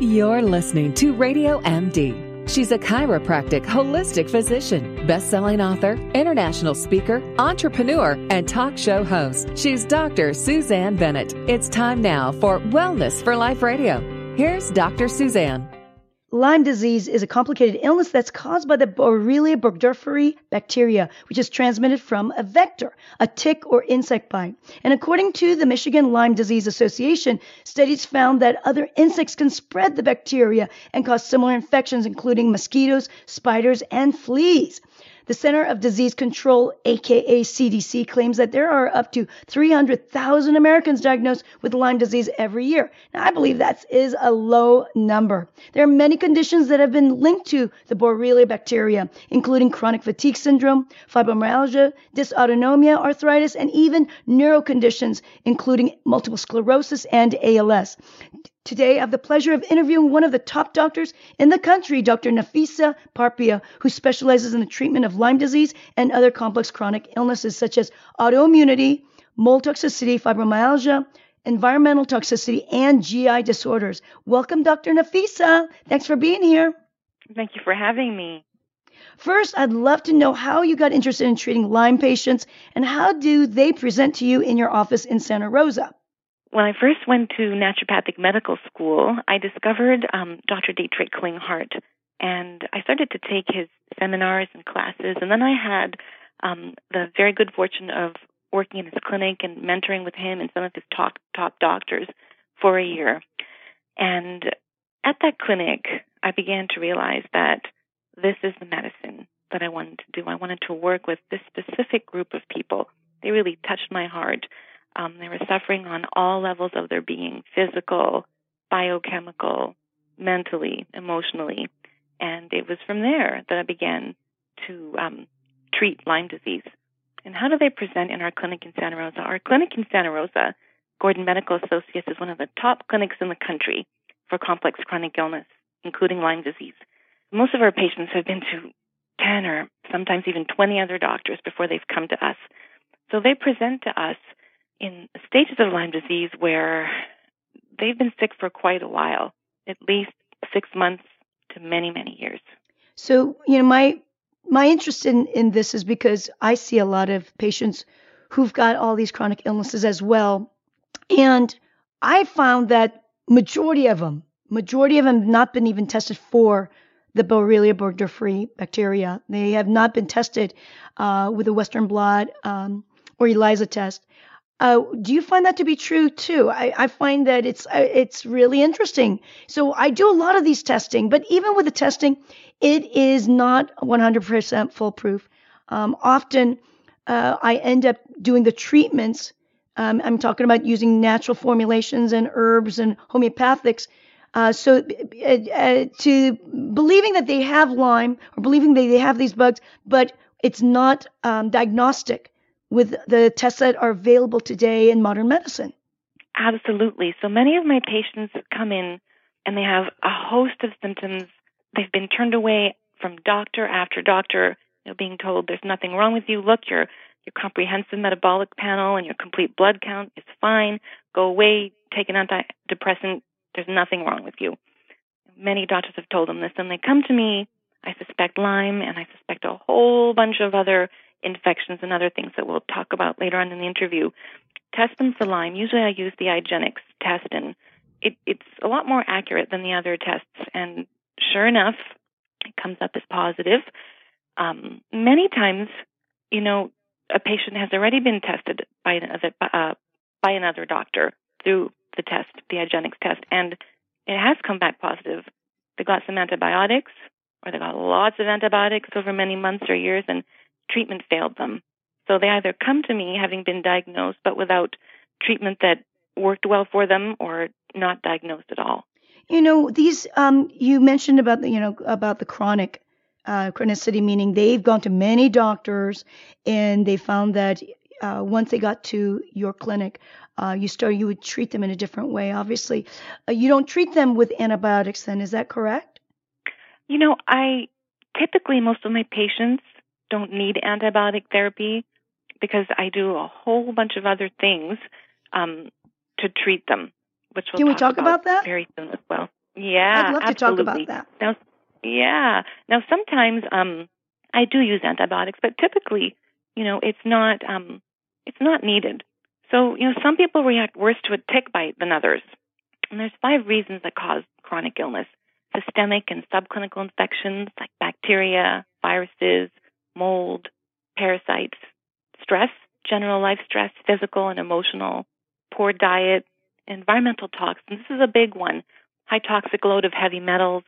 You're listening to Radio MD. She's a chiropractic holistic physician, best-selling author, international speaker, entrepreneur, and talk show host. She's Dr. Susanne Bennett. It's time now for Wellness for Life Radio. Here's Dr. Susanne. Lyme disease is a complicated illness that's caused by the Borrelia burgdorferi bacteria, which is transmitted from a vector, a tick or insect bite. And according to the Michigan Lyme Disease Association, studies found that other insects can spread the bacteria and cause similar infections, including mosquitoes, spiders, and fleas. The Center of Disease Control, aka CDC, claims that there are up to 300,000 Americans diagnosed with Lyme disease every year. Now, I believe that is a low number. There are many conditions that have been linked to the Borrelia bacteria, including chronic fatigue syndrome, fibromyalgia, dysautonomia, arthritis, and even neuro conditions, including multiple sclerosis and ALS. Today, I have the pleasure of interviewing one of the top doctors in the country, Dr. Nafysa Parpia, who specializes in the treatment of Lyme disease and other complex chronic illnesses such as autoimmunity, mold toxicity, fibromyalgia, environmental toxicity, and GI disorders. Welcome, Dr. Nafysa. Thanks for being here. Thank you for having me. First, I'd love to know how you got interested in treating Lyme patients and how do they present to you in your office in Santa Rosa? When I first went to naturopathic medical school, I discovered um, Dr. Dietrich Klinghardt, and I started to take his seminars and classes. And then I had um, the very good fortune of working in his clinic and mentoring with him and some of his top top doctors for a year. And at that clinic, I began to realize that this is the medicine that I wanted to do. I wanted to work with this specific group of people. They really touched my heart. Um, they were suffering on all levels of their being physical, biochemical, mentally, emotionally. And it was from there that I began to um, treat Lyme disease. And how do they present in our clinic in Santa Rosa? Our clinic in Santa Rosa, Gordon Medical Associates, is one of the top clinics in the country for complex chronic illness, including Lyme disease. Most of our patients have been to 10 or sometimes even 20 other doctors before they've come to us. So they present to us in stages of Lyme disease where they've been sick for quite a while, at least six months to many, many years. So, you know, my my interest in, in this is because I see a lot of patients who've got all these chronic illnesses as well. And I found that majority of them, majority of them have not been even tested for the Borrelia burgdorferi bacteria. They have not been tested uh, with a Western blot um, or ELISA test. Uh, do you find that to be true too? I, I find that it's uh, it's really interesting. So I do a lot of these testing, but even with the testing, it is not 100% foolproof. Um, often, uh, I end up doing the treatments. Um, I'm talking about using natural formulations and herbs and homeopathics. Uh, so, uh, uh, to believing that they have Lyme or believing that they have these bugs, but it's not um, diagnostic with the tests that are available today in modern medicine. Absolutely. So many of my patients come in and they have a host of symptoms. They've been turned away from doctor after doctor, you know, being told there's nothing wrong with you. Look, your your comprehensive metabolic panel and your complete blood count is fine. Go away, take an antidepressant. There's nothing wrong with you. Many doctors have told them this, and they come to me. I suspect Lyme, and I suspect a whole bunch of other infections and other things that we'll talk about later on in the interview. Test them for Lyme. Usually I use the IGeneX test, and it, it's a lot more accurate than the other tests. And sure enough, it comes up as positive. Um, many times, you know, a patient has already been tested by another, uh, by another doctor through the test, the IGeneX test, and it has come back positive. They got some antibiotics, or they got lots of antibiotics over many months or years, and treatment failed them. So they either come to me having been diagnosed but without treatment that worked well for them or not diagnosed at all. You know, these um, you mentioned about the you know about the chronic uh, chronicity, meaning they've gone to many doctors and they found that uh, once they got to your clinic, uh, you start you would treat them in a different way. Obviously, uh, you don't treat them with antibiotics. Then is that correct? You know, I typically most of my patients don't need antibiotic therapy because I do a whole bunch of other things um, to treat them, which we'll can we talk, talk about, about, that very soon as well. Yeah, I'd love absolutely. to talk about that. Now, yeah. Now, sometimes um, I do use antibiotics, but typically, you know, it's not um, it's not needed. So, you know, some people react worse to a tick bite than others. And there's five reasons that cause chronic illness systemic and subclinical infections like bacteria, viruses, mold, parasites, stress, general life stress, physical and emotional, poor diet, environmental toxins. This is a big one. High toxic load of heavy metals,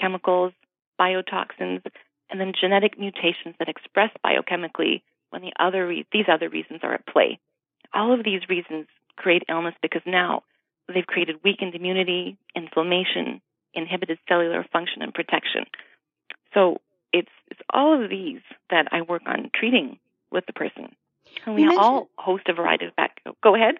chemicals, biotoxins, and then genetic mutations that express biochemically when the other re- these other reasons are at play. All of these reasons create illness because now they've created weakened immunity, inflammation, inhibited cellular function and protection. So it's it's all of these that I work on treating with the person. And we all host a variety of back. Go ahead.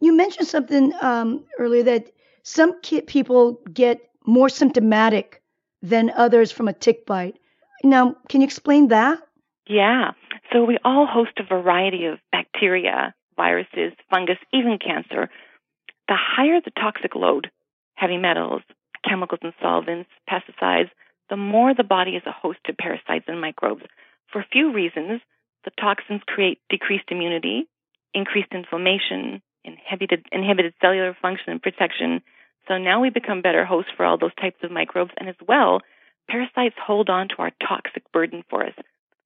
You mentioned something um, earlier that some ki- people get more symptomatic than others from a tick bite. Now, can you explain that? Yeah. So we all host a variety of bacteria, viruses, fungus, even cancer. The higher the toxic load, heavy metals, chemicals and solvents, pesticides, the more the body is a host to parasites and microbes. For a few reasons, the toxins create decreased immunity, increased inflammation, inhibited, inhibited cellular function and protection. So now we become better hosts for all those types of microbes. And as well, parasites hold on to our toxic burden for us,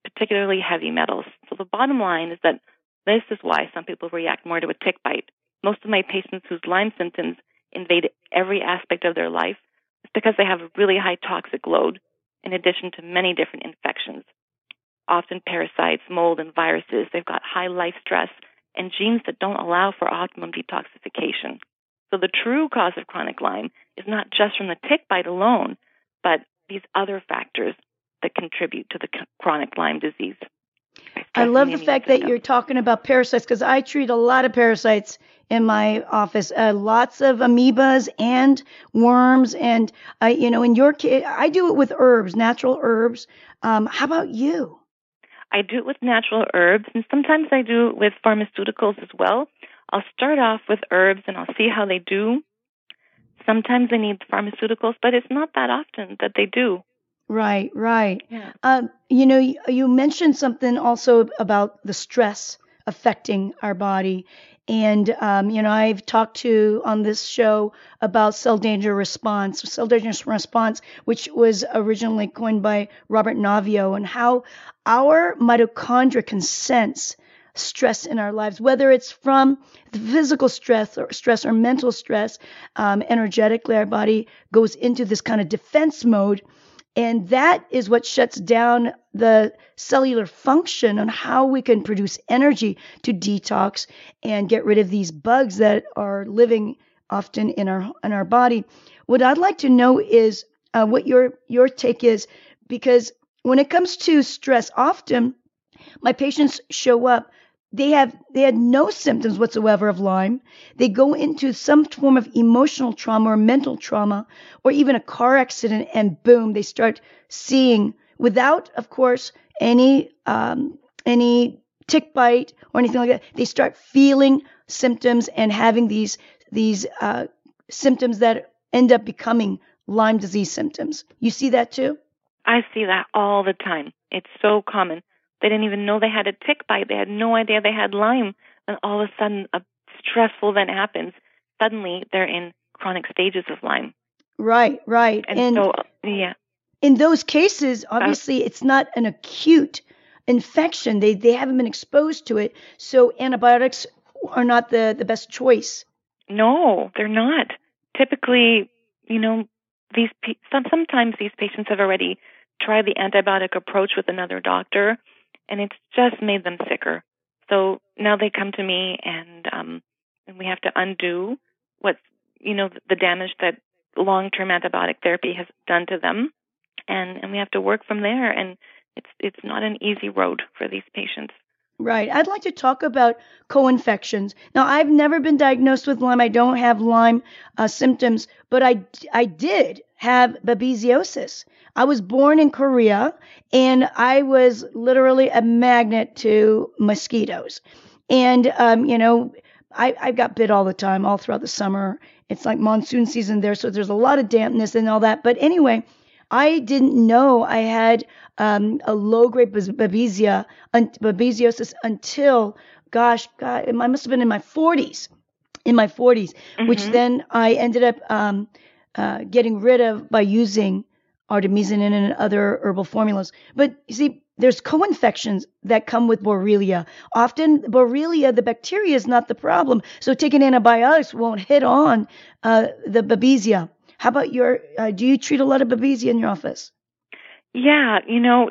particularly heavy metals. So the bottom line is that this is why some people react more to a tick bite. Most of my patients whose Lyme symptoms invade every aspect of their life is because they have a really high toxic load in addition to many different infections. Often parasites, mold, and viruses. They've got high life stress and genes that don't allow for optimum detoxification. So the true cause of chronic Lyme is not just from the tick bite alone, but these other factors that contribute to the chronic Lyme disease. I love the fact that you're talking about parasites because I treat a lot of parasites in my office. Uh, lots of amoebas and worms, and uh, you know, in your case, I do it with herbs, natural herbs. Um, how about you? I do it with natural herbs, and sometimes I do it with pharmaceuticals as well. I'll start off with herbs, and I'll see how they do. Sometimes they need pharmaceuticals, but it's not that often that they do. Right, right. Yeah. Um, you know, you, you mentioned something also about the stress affecting our body. And, um, you know, I've talked to on this show about cell danger response, cell danger response, which was originally coined by Robert Naviaux, and how our mitochondria can sense stress in our lives, whether it's from the physical stress or stress or mental stress. Um, energetically, our body goes into this kind of defense mode and that is what shuts down the cellular function on how we can produce energy to detox and get rid of these bugs that are living often in our in our body. What I'd like to know is uh, what your your take is because when it comes to stress, often my patients show up they have they had no symptoms whatsoever of Lyme. They go into some form of emotional trauma or mental trauma or even a car accident, and boom, they start seeing without, of course, any um, any tick bite or anything like that. They start feeling symptoms and having these these uh, symptoms that end up becoming Lyme disease symptoms. You see that too? I see that all the time. It's so common. They didn't even know they had a tick bite. They had no idea they had Lyme. And all of a sudden, a stressful event happens. Suddenly, they're in chronic stages of Lyme. Right, right. And, and so, yeah. In those cases, uh, obviously, it's not an acute infection. They they haven't been exposed to it, so antibiotics are not the the best choice. No, they're not. Typically, you know, these some, sometimes these patients have already tried the antibiotic approach with another doctor and it's just made them sicker. So now they come to me and um and we have to undo what's you know the damage that long-term antibiotic therapy has done to them and and we have to work from there and it's it's not an easy road for these patients. Right. I'd like to talk about co-infections. Now, I've never been diagnosed with Lyme. I don't have Lyme uh, symptoms, but I I did have babesiosis. I was born in Korea and I was literally a magnet to mosquitoes. And, um, you know, I, I got bit all the time, all throughout the summer. it's like monsoon season there, so there's a lot of dampness and all that. But anyway, I didn't know I had um, a low grade babesia, babesiosis until, gosh, God, I must have been in my 40s, in my 40s, mm-hmm. which then I ended up um, uh, getting rid of by using artemisinin and other herbal formulas. But you see, there's co-infections that come with Borrelia. Often Borrelia, the bacteria is not the problem. So taking antibiotics won't hit on uh, the babesia. How about your, uh, do you treat a lot of babesia in your office? Yeah, you know,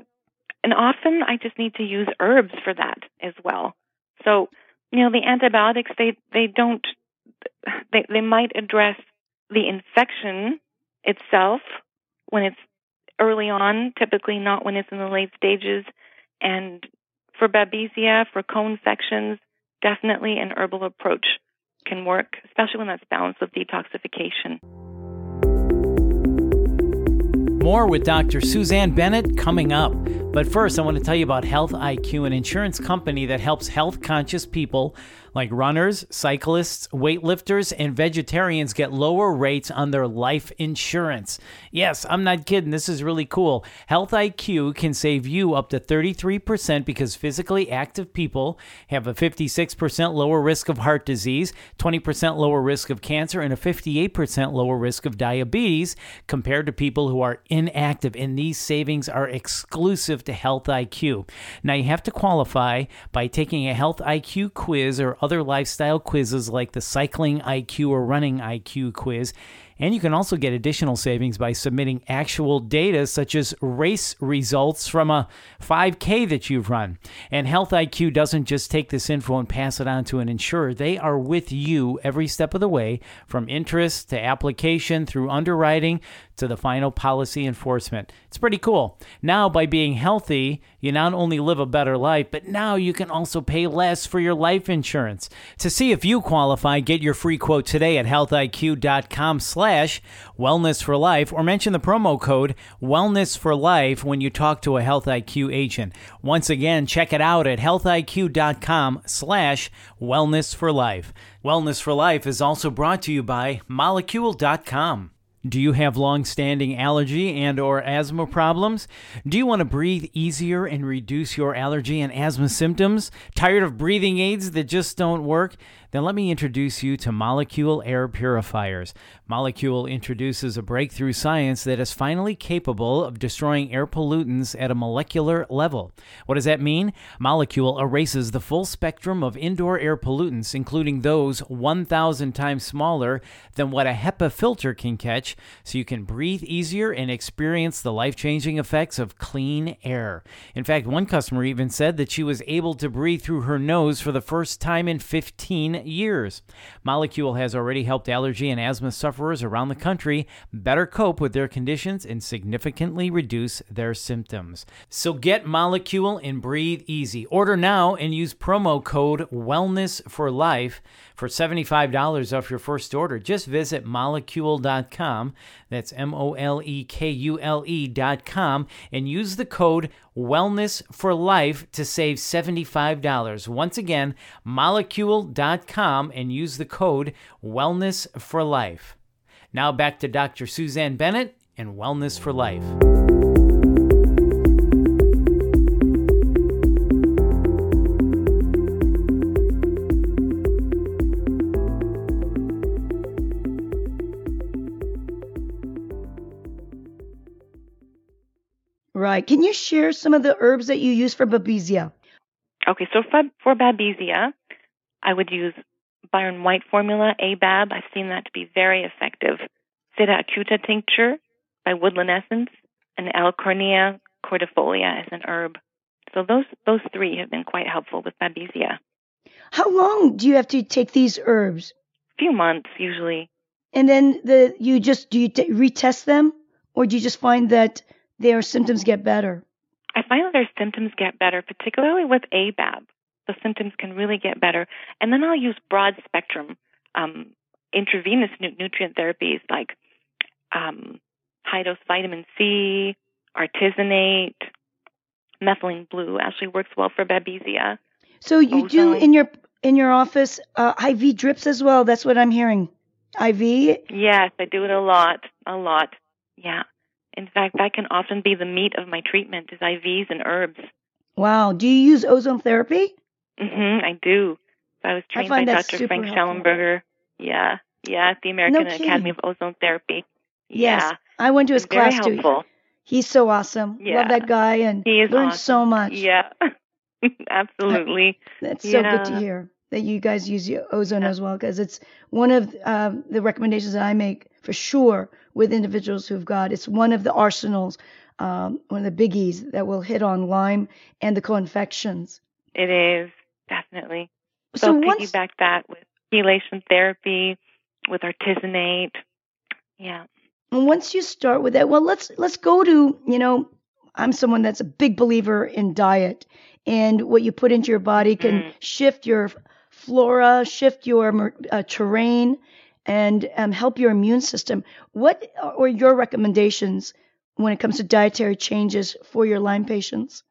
and often I just need to use herbs for that as well. So, you know, the antibiotics, they, they don't, they, they might address the infection itself when it's early on, typically not when it's in the late stages. And for babesia, for co-infections, definitely an herbal approach can work, especially when that's balanced with detoxification. More with Dr. Susanne Bennett coming up. But first, I want to tell you about Health IQ, an insurance company that helps health conscious people like runners, cyclists, weightlifters, and vegetarians get lower rates on their life insurance. Yes, I'm not kidding. This is really cool. Health IQ can save you up to 33% because physically active people have a 56% lower risk of heart disease, 20% lower risk of cancer, and a 58% lower risk of diabetes compared to people who are inactive. And these savings are exclusive to Health IQ. Now, you have to qualify by taking a Health IQ quiz or other lifestyle quizzes like the Cycling IQ or Running IQ quiz. And you can also get additional savings by submitting actual data, such as race results from a 5K that you've run. And Health IQ doesn't just take this info and pass it on to an insurer, they are with you every step of the way, from interest to application through underwriting to the final policy enforcement. It's pretty cool. Now, by being healthy, you not only live a better life, but now you can also pay less for your life insurance. To see if you qualify, get your free quote today at healthiq.com slash wellness for life or mention the promo code wellness for life when you talk to a Health IQ agent. Once again, check it out at healthiq.com slash wellness for life. Wellness for Life is also brought to you by molekule.com. Do you have long-standing allergy and or asthma problems? Do you want to breathe easier and reduce your allergy and asthma symptoms? Tired of breathing aids that just don't work? Then let me introduce you to Molekule Air Purifiers. Molekule introduces a breakthrough science that is finally capable of destroying air pollutants at a molecular level. What does that mean? Molekule erases the full spectrum of indoor air pollutants, including those 1,000 times smaller than what a HEPA filter can catch, so you can breathe easier and experience the life changing effects of clean air. In fact, one customer even said that she was able to breathe through her nose for the first time in 15 years. Molekule has already helped allergy and asthma sufferers around the country better cope with their conditions and significantly reduce their symptoms. So get Molekule and breathe easy. Order now and use promo code Wellness for Life for $75 off your first order. Just visit molekule.com. That's dot com and use the code Wellness for Life to save $75. Once again, molekule.com and use the code Wellness for Life. Now back to Dr. Susanne Bennett and Wellness for Life. Right. Can you share some of the herbs that you use for babesia? Okay, so for, for babesia, I would use Byron White formula, ABAB. I've seen that to be very effective. Sida acuta tincture by Woodland Essence, and Alchornea cordifolia as an herb. So those those three have been quite helpful with babesia. How long do you have to take these herbs? A few months usually. And then the you just do you t- retest them, or do you just find that their symptoms get better? I find that their symptoms get better, particularly with ABAB. The symptoms can really get better. And then I'll use broad spectrum um, intravenous nu- nutrient therapies like um, high dose vitamin C, artesunate, methylene blue actually works well for babesia. So you Ozone. do in your in your office uh, IV drips as well. That's what I'm hearing IV? Yes, I do it a lot, a lot. Yeah. In fact, that can often be the meat of my treatment is IVs and herbs. Wow. Do you use ozone therapy? Mm-hmm, I do. I was trained by Dr. Frank Shallenberger. Yeah. Yeah, at the American No Academy of Ozone Therapy. Yes. Yeah. I went to his Very class too. helpful. He's so awesome. Yeah. Love that guy and He is learned awesome. so much. Yeah. Absolutely. That's so good to hear that you guys use your ozone Yeah. as well, because it's one of um, the recommendations that I make for sure with individuals who've got. It's one of the arsenals, um, one of the biggies that will hit on Lyme and the co-infections. It is definitely. So So, once, piggyback that with chelation therapy, with artesunate. Yeah. once you start with that, well, let's let's go to you know, I'm someone that's a big believer in diet, and what you put into your body can Mhm. shift your flora, shift your uh, terrain, and um, help your immune system. What are your recommendations when it comes to dietary changes for your Lyme patients?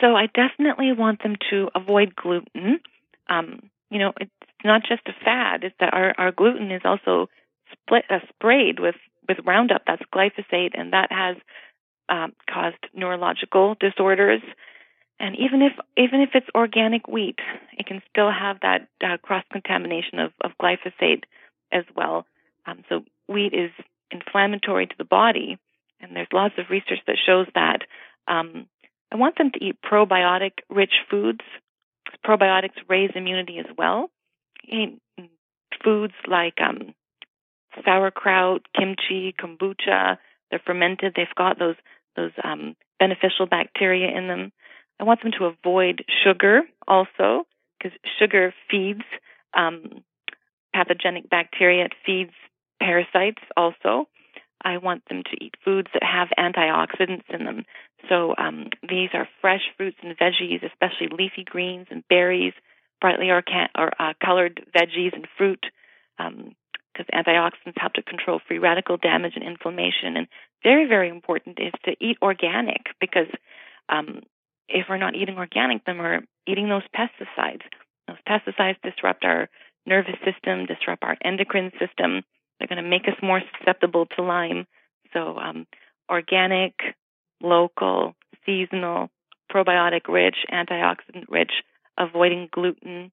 So I definitely want them to avoid gluten. Um, you know, it's not just a fad. It's that our, our gluten is also split, uh, sprayed with, with Roundup. That's glyphosate, and that has um, caused neurological disorders. And even if even if it's organic wheat, it can still have that uh, cross contamination of, of glyphosate as well. Um, so wheat is inflammatory to the body, and there's lots of research that shows that. Um, I want them to eat probiotic rich foods. Probiotics raise immunity as well. Eat foods like um, sauerkraut, kimchi, kombucha. They're fermented. They've got those those um, beneficial bacteria in them. I want them to avoid sugar also because sugar feeds um, pathogenic bacteria. It feeds parasites also. I want them to eat foods that have antioxidants in them. So um, these are fresh fruits and veggies, especially leafy greens and berries, brightly or, uh, colored veggies and fruit, because antioxidants help to control free radical damage and inflammation. And very, very important is to eat organic because um, if we're not eating organic, then we're eating those pesticides. Those pesticides disrupt our nervous system, disrupt our endocrine system. They're going to make us more susceptible to Lyme. So, um, organic, local, seasonal, probiotic rich, antioxidant rich, avoiding gluten,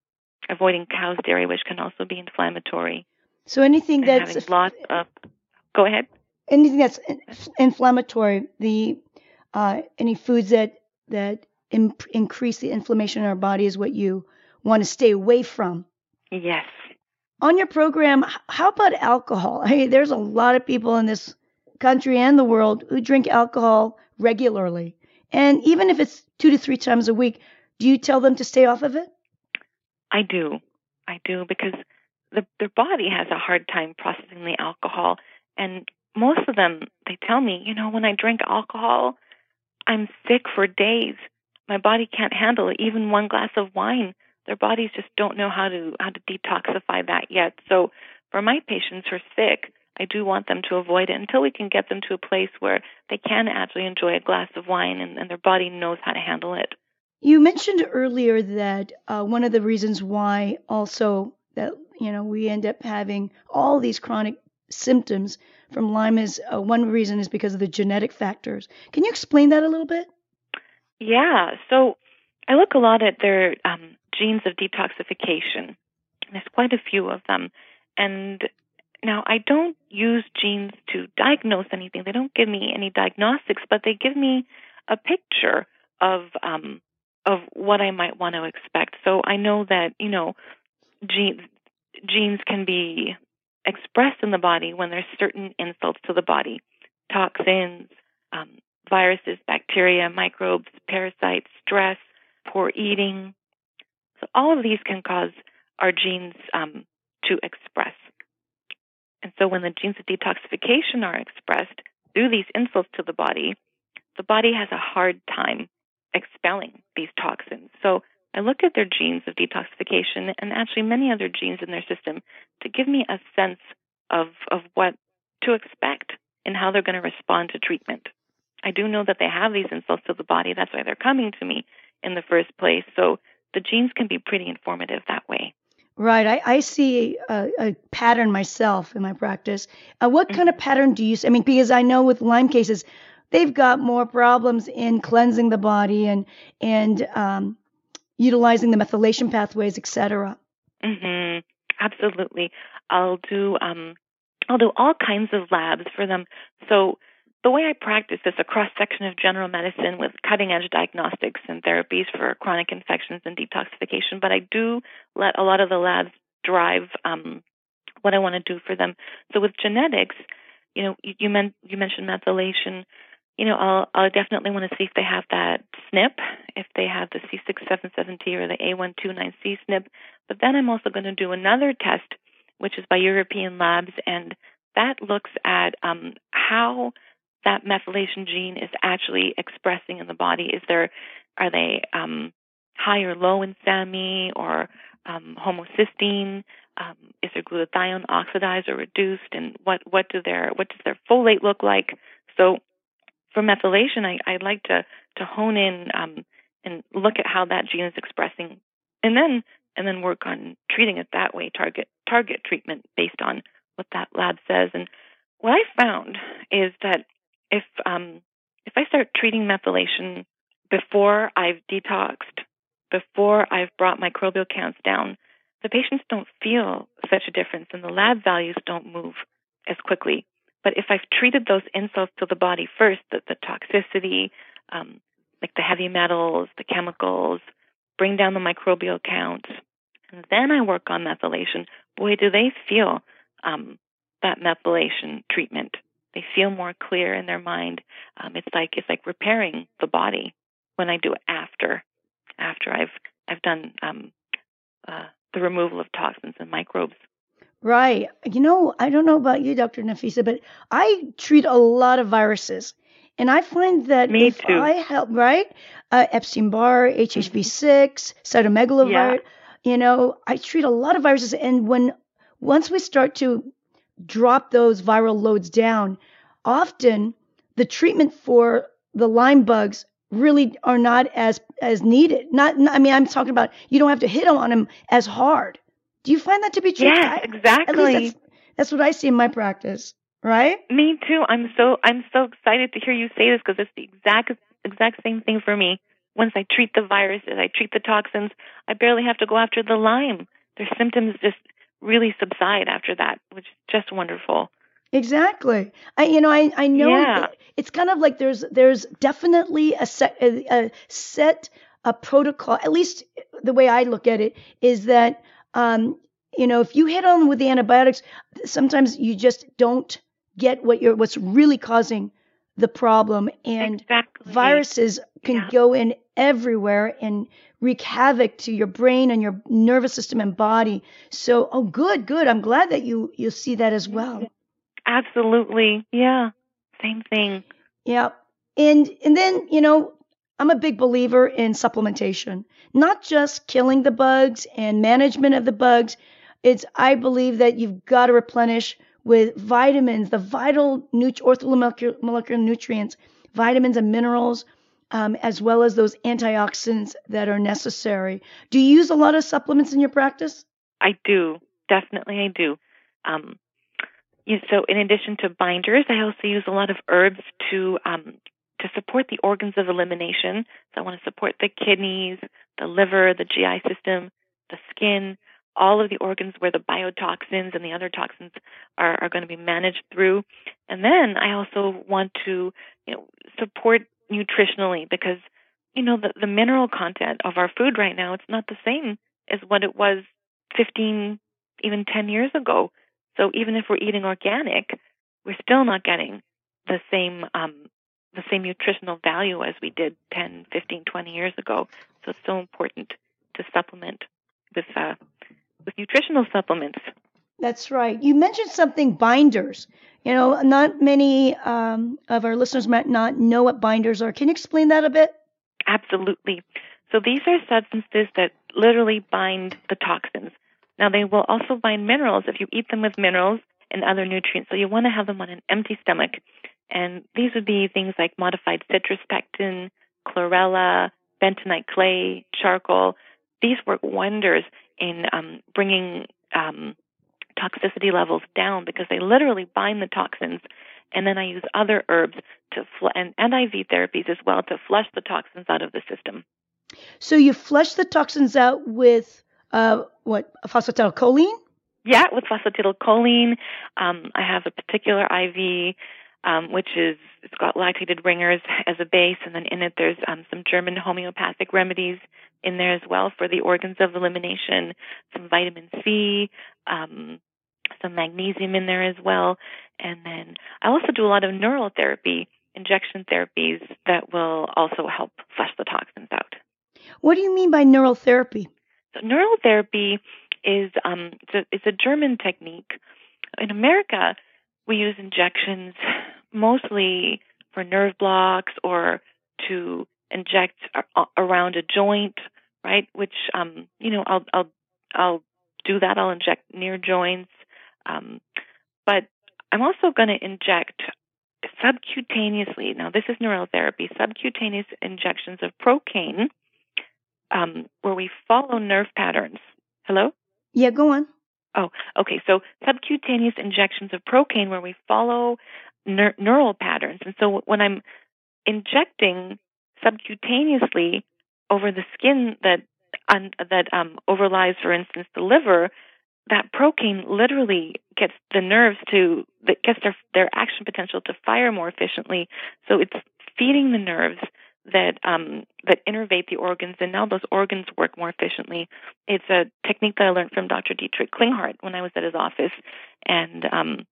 avoiding cow's dairy, which can also be inflammatory. So anything that's having lots of. Go ahead. anything that's inflammatory, the uh, any foods that that increase the inflammation in our body is what you want to stay away from. Yes. On your program, how about alcohol? I mean, there's a lot of people in this country and the world who drink alcohol regularly, and even if it's two to three times a week, do you tell them to stay off of it? I do. I do because the, their body has a hard time processing the alcohol. And most of them, they tell me, you know, when I drink alcohol, I'm sick for days. My body can't handle it. Even one glass of wine, their bodies just don't know how to how to detoxify that yet. So for my patients who are sick, I do want them to avoid it until we can get them to a place where they can actually enjoy a glass of wine and, and their body knows how to handle it. You mentioned earlier that uh, one of the reasons why also that you know we end up having all these chronic symptoms from Lyme is uh, one reason is because of the genetic factors. Can you explain that a little bit? Yeah. So I look a lot at their um, genes of detoxification. There's quite a few of them. And now I don't use genes to diagnose anything. They don't give me any diagnostics, but they give me a picture of um, of what I might want to expect. So I know that you know genes genes can be expressed in the body when there's certain insults to the body, toxins, um, viruses, bacteria, microbes, parasites, stress, poor eating. So all of these can cause our genes um, to express. And so when the genes of detoxification are expressed through these insults to the body, the body has a hard time expelling these toxins. So I look at their genes of detoxification and actually many other genes in their system to give me a sense of, of what to expect and how they're going to respond to treatment. I do know that they have these insults to the body. That's why they're coming to me in the first place. So the genes can be pretty informative that way. Right. I, I see a, a pattern myself in my practice. Uh, what kind of Mm-hmm. pattern do you see? I mean, because I know with Lyme cases, they've got more problems in cleansing the body and and um, utilizing the methylation pathways, et cetera. hmm Absolutely. I'll do um I'll do all kinds of labs for them. So the way I practice is a cross section of general medicine with cutting edge diagnostics and therapies for chronic infections and detoxification. But I do let a lot of the labs drive um, what I want to do for them. So with genetics, you know, you, you, men- you mentioned methylation. You know, I'll, I'll definitely want to see if they have that SNP, if they have the C677T or the A129C SNP. But then I'm also going to do another test, which is by European labs, and that looks at um, how that methylation gene is actually expressing in the body. Is there, are they um, high or low in SAMe or um, homocysteine? Um, is their glutathione oxidized or reduced? And what what do their what does their folate look like? So for methylation, I, I'd like to to hone in um, and look at how that gene is expressing, and then and then work on treating it that way. Target target treatment based on what that lab says. And what I found is that if um, if I start treating methylation before I've detoxed, before I've brought microbial counts down, the patients don't feel such a difference, and the lab values don't move as quickly. But if I've treated those insults to the body first, the, the toxicity, um, like the heavy metals, the chemicals, bring down the microbial counts, and then I work on methylation, boy, do they feel um, that methylation treatment. They feel more clear in their mind. Um, it's like it's like repairing the body when I do it after after I've I've done um, uh, the removal of toxins and microbes. Right. You know, I don't know about you, Dr. Nafysa, but I treat a lot of viruses. And I find that Me if too. I help, right? Uh, Epstein Barr, HHV6, cytomegalovirus, yeah. you know, I treat a lot of viruses. And when once we start to drop those viral loads down, often the treatment for the Lyme bugs really are not as as needed. Not, I mean, I'm talking about you don't have to hit on them as hard. Do you find that to be true? Yes, I- At exactly. least that's, that's what I see in my practice, right? Me too. I'm so I'm so excited to hear you say this because it's the exact exact same thing for me. Once I treat the viruses, I treat the toxins, I barely have to go after the Lyme. Their symptoms just really subside after that, which is just wonderful. Exactly. I, you know, I, I know Yeah. it- it's kind of like there's there's definitely a set a, a set a protocol. At least the way I look at it is that um, you know if you hit on with the antibiotics, sometimes you just don't get what you're what's really causing the problem, and exactly. viruses can Yeah. go in everywhere and wreak havoc to your brain and your nervous system and body. So, oh, good, good. I'm glad that you you see that as well. Absolutely. Yeah. Same thing. Yeah. And and then, you know, I'm a big believer in supplementation. Not just killing the bugs and management of the bugs. It's I believe that you've got to replenish with vitamins, the vital nut- orthomolecular molecular nutrients, vitamins and minerals, um, as well as those antioxidants that are necessary. Do you use a lot of supplements in your practice? I do. Definitely I do. Um so in addition to binders, I also use a lot of herbs to um to support the organs of elimination. So I want to support the kidneys, the liver, the GI system, the skin, all of the organs where the biotoxins and the other toxins are, are going to be managed through. And then I also want to, you know, support nutritionally because, you know, the, the mineral content of our food right now, it's not the same as what it was 15, even 10 years ago. So even if we're eating organic, we're still not getting the same um, the same nutritional value as we did 10, 15, 20 years ago. So it's so important to supplement with uh, with nutritional supplements. That's right. You mentioned something binders. You know, not many um, of our listeners might not know what binders are. Can you explain that a bit? Absolutely. So these are substances that literally bind the toxins. Now they will also bind minerals if you eat them with minerals and other nutrients. So you want to have them on an empty stomach. And these would be things like modified citrus pectin, chlorella, bentonite clay, charcoal. These work wonders in um, bringing um, toxicity levels down because they literally bind the toxins. And then I use other herbs to fl- and, and IV therapies as well to flush the toxins out of the system. So you flush the toxins out with uh, what phosphatidylcholine? Yeah, with phosphatidylcholine. Um, I have a particular IV um, which is it's got lactated ringers as a base, and then in it there's um, some German homeopathic remedies in there as well for the organs of elimination, some vitamin C, um, some magnesium in there as well, and then I also do a lot of neural therapy, injection therapies that will also help flush the toxins out. What do you mean by neural therapy? So neural therapy is um, it's, a, it's a German technique. In America, we use injections mostly for nerve blocks or to inject around a joint, right? Which um, you know, I'll I'll I'll do that. I'll inject near joints, um, but I'm also going to inject subcutaneously. Now, this is neural therapy. Subcutaneous injections of procaine, um, where we follow nerve patterns. Hello. Yeah, go on. Oh, okay. So subcutaneous injections of procaine where we follow neur- neural patterns. And so when I'm injecting subcutaneously over the skin that un- that um, overlies, for instance, the liver, that procaine literally gets the nerves to that gets their their action potential to fire more efficiently. So it's feeding the nerves that um, that innervate the organs, and now those organs work more efficiently. It's a technique that I learned from Dr. Dietrich Klinghardt when I was at his office, and um,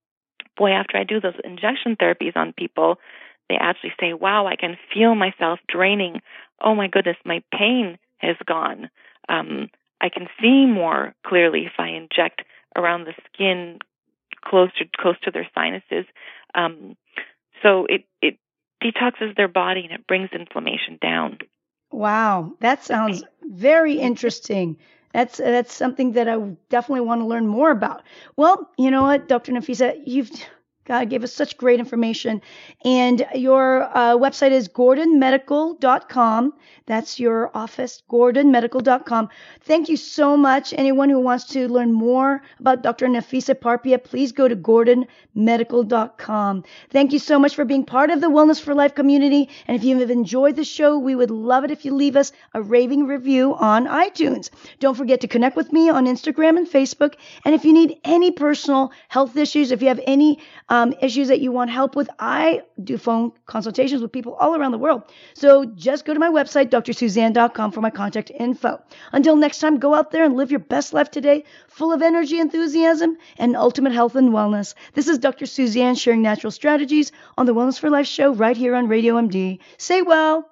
boy, after I do those injection therapies on people, they actually say, "Wow, I can feel myself draining. Oh my goodness, my pain has gone. Um, I can see more clearly if I inject around the skin, close to close to their sinuses." Um, so it it detoxes their body and it brings inflammation down. Wow, that sounds very interesting. That's that's something that I definitely want to learn more about. Well, you know what, Dr. Nafysa, you've God gave us such great information. And your uh, website is gordonmedical.com. That's your office, gordonmedical.com. Thank you so much. Anyone who wants to learn more about Dr. Nafysa Parpia, please go to gordonmedical.com. Thank you so much for being part of the Wellness for Life community. And if you have enjoyed the show, we would love it if you leave us a raving review on iTunes. Don't forget to connect with me on Instagram and Facebook. And if you need any personal health issues, if you have any um, issues that you want help with, I do phone consultations with people all around the world. So just go to my website, drsusanne.com, for my contact info. Until next time, go out there and live your best life today, full of energy, enthusiasm, and ultimate health and wellness. This is Dr. Susanne sharing natural strategies on the Wellness for Life show right here on Radio MD. Say well.